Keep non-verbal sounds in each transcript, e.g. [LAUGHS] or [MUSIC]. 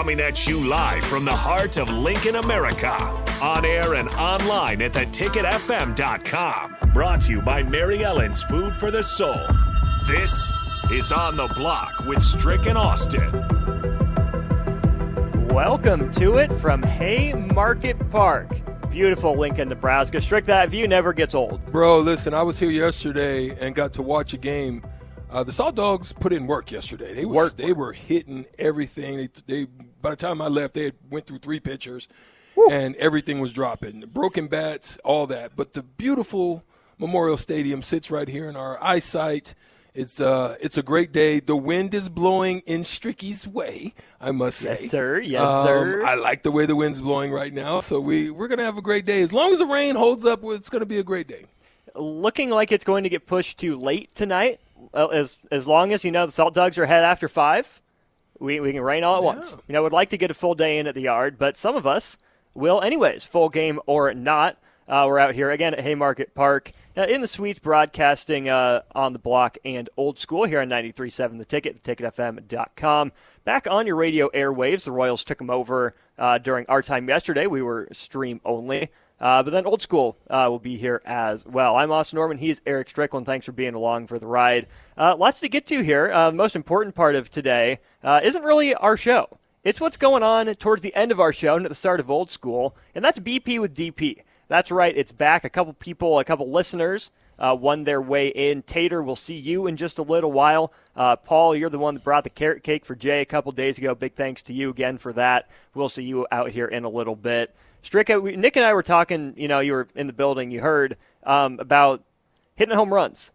Coming at you live from the heart of Lincoln, America. On air and online at theticketfm.com. Brought to you by Mary Ellen's Food for the Soul. This is On the Block with Strick and Austin. Welcome to it from Haymarket Park. Beautiful Lincoln, Nebraska. Strick, that view never gets old. Bro, listen, I was here yesterday and got to watch a game. Uh, the Salt Dogs put in work yesterday. They was, Work, they were hitting everything. They, they by the time I left, they had went through three pitchers, and everything was dropping. Broken bats, all that. But the beautiful Memorial Stadium sits right here in our eyesight. It's uh, it's a great day. The wind is blowing in Stricky's way, I must say. Yes, sir. Yes, Um, sir. I like the way the wind's blowing right now, so we we're gonna have a great day. As long as the rain holds up, it's gonna be a great day. Looking like it's going to get pushed to late tonight. Uh, as as long as you know the Salt Dogs are ahead after five, we we can rain all at once. You know, would like to get a full day in at the yard, but some of us will anyways, full game or not. Uh, we're out here again at Haymarket Park uh, in the suites, broadcasting uh, on the block and old school here on 93.7 The Ticket, theticketfm.com. Back on your radio airwaves, the Royals took them over uh, during our time yesterday. We were stream only. Uh, but then old school uh, will be here as well. I'm Austin Norman. He's Eric Strickland. Thanks for being along for the ride. Uh, lots to get to here. Uh, the most important part of today uh, isn't really our show. It's what's going on towards the end of our show and at the start of old school, and that's BP with DP. That's right. It's back. A couple people, a couple listeners uh, won their way in. Tater, we'll see you in just a little while. Uh, Paul, you're the one that brought the carrot cake for Jay a couple days ago. Big thanks to you again for that. We'll see you out here in a little bit. Stricka, we, Nick and I were talking. You know, you were in the building. You heard um, about hitting home runs.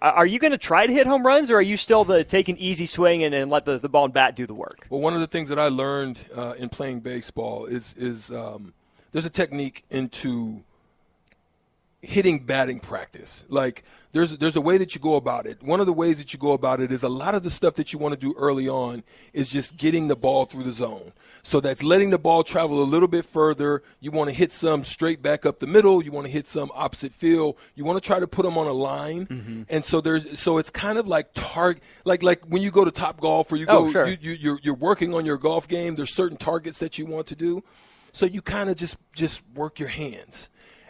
Are you going to try to hit home runs, or are you still the take an easy swing and, and let the, the ball and bat do the work? Well, one of the things that I learned uh, in playing baseball is is um, there's a technique into hitting batting practice. Like there's there's a way that you go about it. One of the ways that you go about it is a lot of the stuff that you want to do early on is just getting the ball through the zone. So that's letting the ball travel a little bit further. You want to hit some straight back up the middle. You want to hit some opposite field. You want to try to put them on a line. Mm-hmm. And so there's so it's kind of like target like like when you go to Top Golf or you Oh, go sure. you, you you're you're working on your golf game. There's certain targets that you want to do. So you kind of just just work your hands.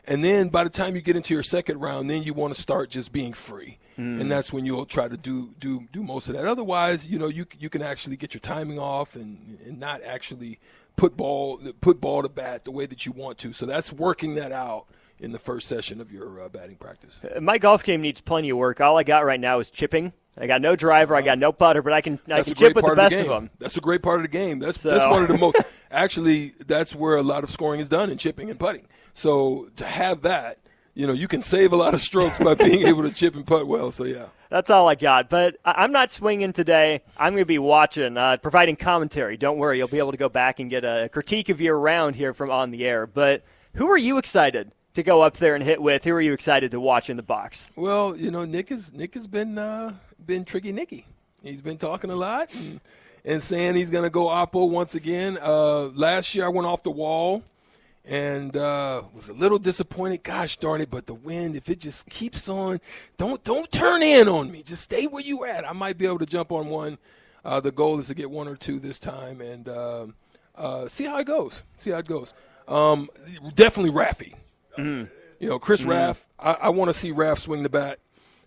And then by the time you get into your second round, then you want to start just being free. And mm. that's when you'll try to do do do most of that. Otherwise, you know, you you can actually get your timing off and, and not actually put ball put ball to bat the way that you want to. So that's working that out in the first session of your uh, batting practice. My golf game needs plenty of work. All I got right now is chipping. I got no driver. I got no putter, but I can I can chip with the of best the of them. That's a great part of the game. That's So- that's one of the most. [LAUGHS] Actually, that's where a lot of scoring is done in chipping and putting. So to have that, you know, you can save a lot of strokes by being able to chip and putt well. So yeah. That's all I got. But I'm not swinging today. I'm going to be watching, uh, providing commentary. Don't worry, you'll be able to go back and get a critique of your round here from on the air. But who are you excited to go up there and hit with? Who are you excited to watch in the box? Well, you know, Nick has Nick has been uh, been tricky Nicky. He's been talking a lot and, and saying he's going to go Oppo once again. Uh, last year I went off the wall and uh, was a little disappointed. Gosh darn it! But the wind, if it just keeps on, don't don't turn in on me. Just stay where you at. I might be able to jump on one. Uh, the goal is to get one or two this time and uh, uh, see how it goes. See how it goes. Um, definitely Raffy. You know, Chris Raff, I, I want to see Raff swing the bat.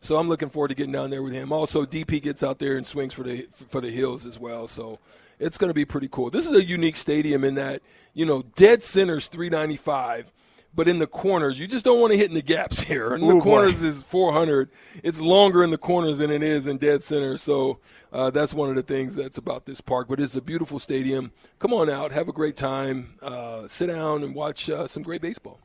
So I'm looking forward to getting down there with him. Also, DP gets out there and swings for the for the hills as well. So it's going to be pretty cool. This is a unique stadium in that you know dead center's 395, but in the corners, you just don't want to hit in the gaps [LAUGHS] here. In Ooh, the corners boy. is 400. It's longer in the corners than it is in dead center. So uh, that's one of the things that's about this park. But it's a beautiful stadium. Come on out, have a great time, uh, sit down and watch uh, some great baseball.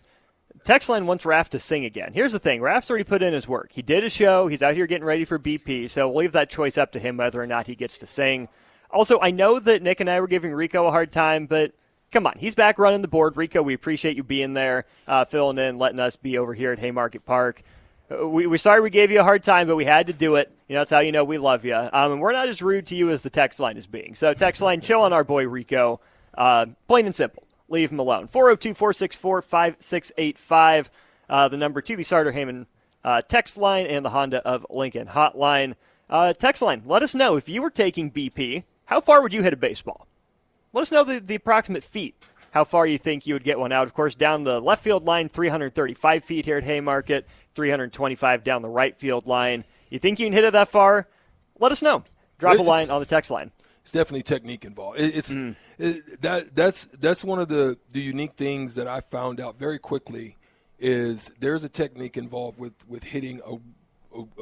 Text line wants Raph to sing again. Here's the thing Raph's already put in his work. He did a show. He's out here getting ready for BP, so we'll leave that choice up to him whether or not he gets to sing. Also, I know that Nick and I were giving Rico a hard time, but come on. He's back running the board. Rico, we appreciate you being there, uh, filling in, letting us be over here at Haymarket Park. Uh, We, we're sorry we gave you a hard time, but we had to do it. You know, that's how you know we love you. Um, and we're not as rude to you as the text line is being. So, text line, chill on our boy Rico. Uh, plain and simple. Leave him alone. 402 464 5685. Uh, the number to the Sartor Hamann uh, text line and the Honda of Lincoln hotline. Uh, text line, let us know if you were taking BP, how far would you hit a baseball? Let us know the, the approximate feet, how far you think you would get one out. Of course, down the left field line, 335 feet here at Haymarket, 325 down the right field line. You think you can hit it that far? Let us know. Drop a line on the text line. It's definitely technique involved. It, it's Mm. it, that that's that's one of the the unique things that I found out very quickly is there's a technique involved with with hitting a,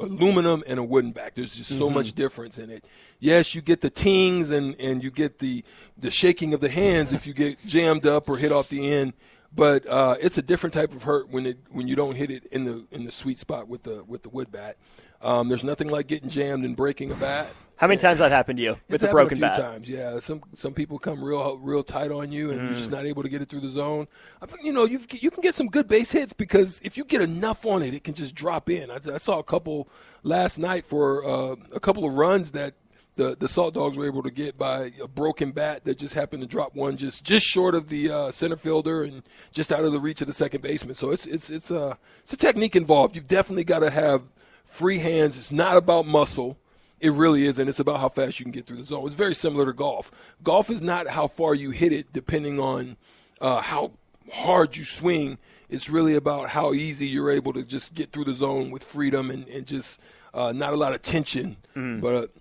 aluminum and a wooden back. There's just so Mm-hmm. much difference in it. Yes, you get the tings and and you get the the shaking of the hands if you get jammed up or hit off the end. But uh, it's a different type of hurt when it when you don't hit it in the in the sweet spot with the with the wood bat. Um, there's nothing like getting jammed and breaking a bat. How many times that happened to you with happened broken a few bat? times, yeah. Some some people come real real tight on you, and you're Mm. just not able to get it through the zone. I think, you know, you you can get some good base hits because if you get enough on it, it can just drop in. I, I saw a couple last night for uh, a couple of runs that the the Salt Dogs were able to get by a broken bat that just happened to drop one just just short of the uh, center fielder and just out of the reach of the second baseman. So it's it's it's a it's a technique involved. You've definitely got to have free hands. It's not about muscle. It really is, and it's about how fast you can get through the zone. It's very similar to golf. Golf is not how far you hit it, depending on uh, how hard you swing. It's really about how easy you're able to just get through the zone with freedom and, and just uh, not a lot of tension, but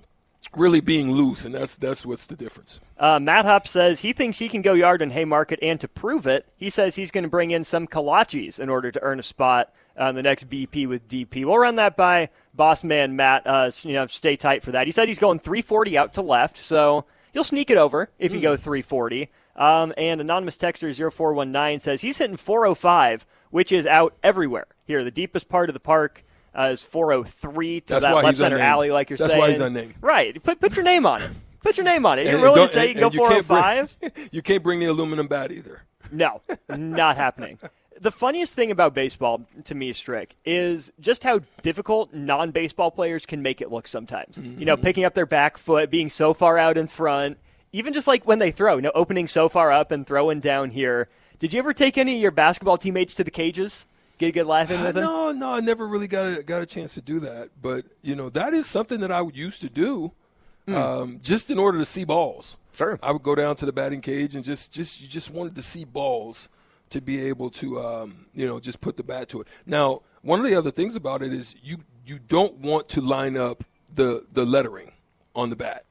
really being loose, and that's that's what's the difference. Uh, Matt Hupp says he thinks he can go yard in Haymarket, and to prove it, he says he's going to bring in some kolaches in order to earn a spot on the next BP with DP. We'll run that by boss man Matt. Uh, you know, stay tight for that. He said he's going 340 out to left, so you'll sneak it over if you go 340. Um, and anonymous texter 0419 says he's hitting 405, which is out everywhere here. The deepest part of the park uh, is 403 to That's that left center unnamed. alley, like you're That's saying. why he's unnamed. Right. Put put your name on it. Put your name on it. You're willing to say don't- you can go and can't bring- 405? [LAUGHS] you can't bring the aluminum bat either. No, not happening. The funniest thing about baseball to me, Strick, is just how difficult non baseball players can make it look sometimes. You know, picking up their back foot, being so far out in front, even just like when they throw, you know, opening so far up and throwing down here. Did you ever take any of your basketball teammates to the cages? Get a good laugh in with them? No, no, I never really got a, got a chance to do that. But you know, that is something that I would used to do, um, just in order to see balls. Sure. I would go down to the batting cage and just, just you just wanted to see balls to be able to, um, you know, just put the bat to it. Now, one of the other things about it is you you don't want to line up the the lettering on the bat.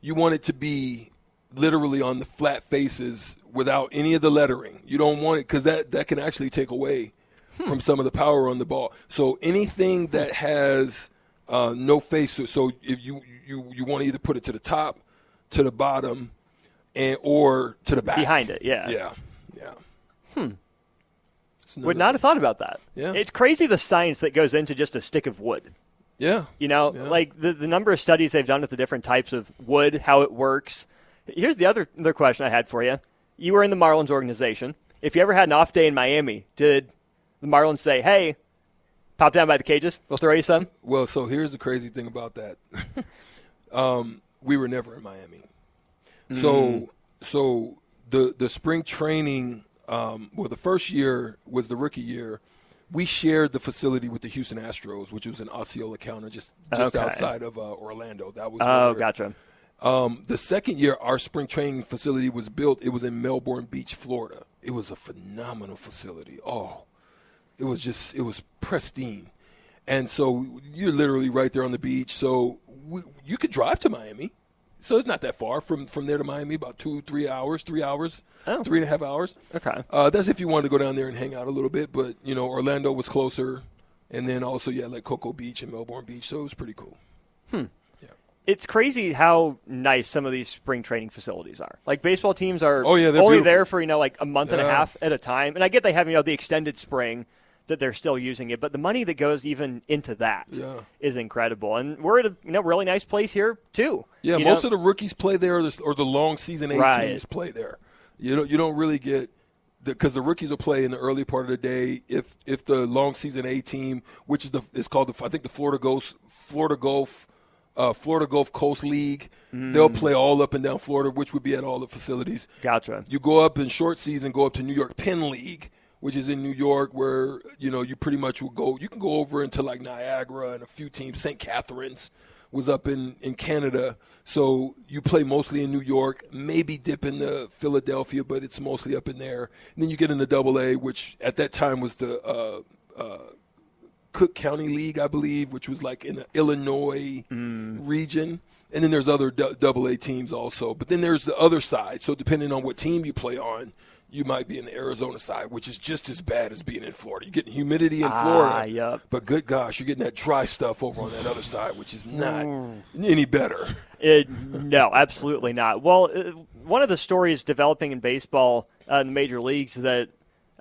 You want it to be literally on the flat faces without any of the lettering. You don't want it because that that can actually take away from some of the power on the ball. So anything that has uh, no face, so, so if you you you want to either put it to the top, to the bottom, and or to the back Behind it, yeah. yeah, yeah. Hmm. Would not have thought about that. Yeah. It's crazy the science that goes into just a stick of wood. Yeah. You know, Yeah. like the, the number of studies they've done with the different types of wood, how it works. Here's the other, other question I had for you. You were in the Marlins organization. If you ever had an off day in Miami, did the Marlins say, hey, pop down by the cages? We'll throw you some? Well, so here's the crazy thing about that. [LAUGHS] um, we were never in Miami. So so the the spring training um, well the first year was the rookie year. We shared the facility with the Houston Astros, which was in Osceola County, just just Okay. outside of uh, Orlando. That was Oh, gotcha. Um, the second year, our spring training facility was built. It was in Melbourne Beach, Florida. It was a phenomenal facility. Oh, it was just it was pristine, and so you're literally right there on the beach. So we, you could drive to Miami so it's not that far from from there to Miami. About two, three hours, three hours, Oh. three and a half hours. Okay. Uh, that's if you wanted to go down there and hang out a little bit. But you know, Orlando was closer, and then also yeah, like Cocoa Beach and Melbourne Beach, so it was pretty cool. Hmm. Yeah. It's crazy how nice some of these spring training facilities are. Like baseball teams are Oh, yeah, only beautiful. there for you know like a month and a half at a time, and I get they have you know the extended spring that they're still using it, but the money that goes even into that is Yeah. incredible. And we're at a you know really nice place here too. Yeah, You most know? of the rookies play there, or the, or the long season A Right. teams play there. You don't you don't really get because the, rookies will play in the early part of the day. If if the long season A team, which is the it's called the I think the Florida Gulf Florida Gulf uh, Florida Gulf Coast League, they'll play all up and down Florida, which would be at all the facilities. Gotcha. You go up in short season, go up to New York Penn League, which is in New York, where you know you pretty much will go. You can go over into like Niagara and a few teams. St. Catharines was up in in Canada, so you play mostly in New York. Maybe dip into Philadelphia, but it's mostly up in there. And then you get into Double A, which at that time was the uh, uh, Cook County League, I believe, which was like in the Illinois region. And then there's other double A teams also. But then there's the other side. So depending on what team you play on, you might be in the Arizona side, which is just as bad as being in Florida. You're getting humidity in Florida. Ah, yup. But good gosh, you're getting that dry stuff over on that other side, which is not any better. It, no, absolutely not. Well, uh, one of the stories developing in baseball uh, in the major leagues that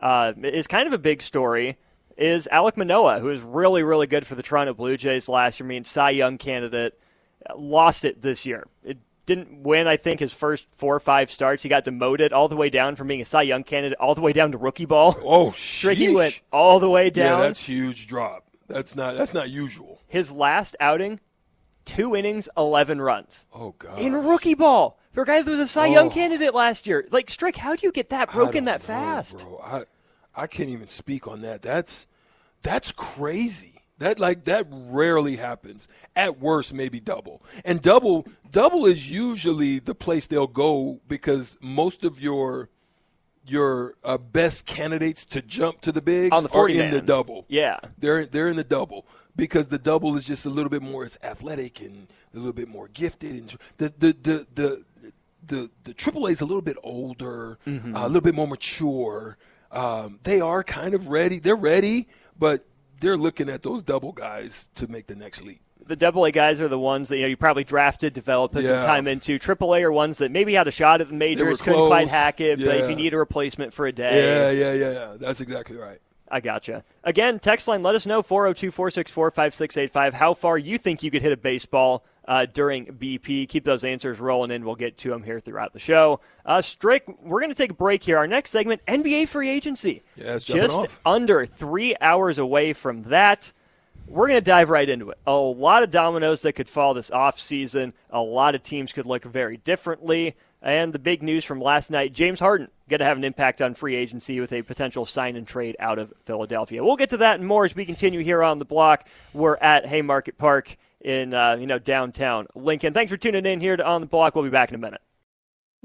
uh, is kind of a big story is Alek Manoah, who is really, really good for the Toronto Blue Jays last year. I mean, Cy Young candidate, uh, lost it this year. It didn't win, I think, his first four or five starts. He got demoted all the way down from being a Cy Young candidate all the way down to rookie ball. Oh, [LAUGHS] Tricky sheesh. went all the way down. Yeah, that's huge drop. That's not that's not usual. his last outing, two innings, 11 runs. Oh god. in rookie ball for a guy that was a Cy Young Oh. candidate last year. Like Strick, how do you get that broken that know, fast? bro. I I can't even speak on that. That's that's crazy. That like that rarely happens. At worst, maybe double. And double double is usually the place they'll go because most of your your uh, best candidates to jump to the bigs the are 40 in the double. Yeah. They're they're in the double because the double is just a little bit more it's athletic and a little bit more gifted and the the the the the, the AAA is a little bit older, Mm-hmm. uh, a little bit more mature. Um, they are kind of ready. They're ready, but they're looking at those double guys to make the next leap. The double A guys are the ones that you know you probably drafted, developed, put some time into. Triple A are ones that maybe had a shot at the majors, couldn't close. quite hack it, but if you need a replacement for a day, Yeah, yeah, yeah, yeah. That's exactly right. I gotcha. Again, text line, let us know 402 464 5685 how far you think you could hit a baseball uh, during BP. Keep those answers rolling in. We'll get to them here throughout the show. Uh, Strick, we're going to take a break here. Our next segment, NBA free agency. Yeah, Just under three hours away from that. We're going to dive right into it. A lot of dominoes that could fall this offseason. A lot of teams could look very differently. And the big news from last night James Harden going to have an impact on free agency with a potential sign and trade out of Philadelphia. We'll get to that and more as we continue here on the block. We're at Haymarket Park in uh, you know downtown Lincoln. Thanks for tuning in here to On the Block. We'll be back in a minute.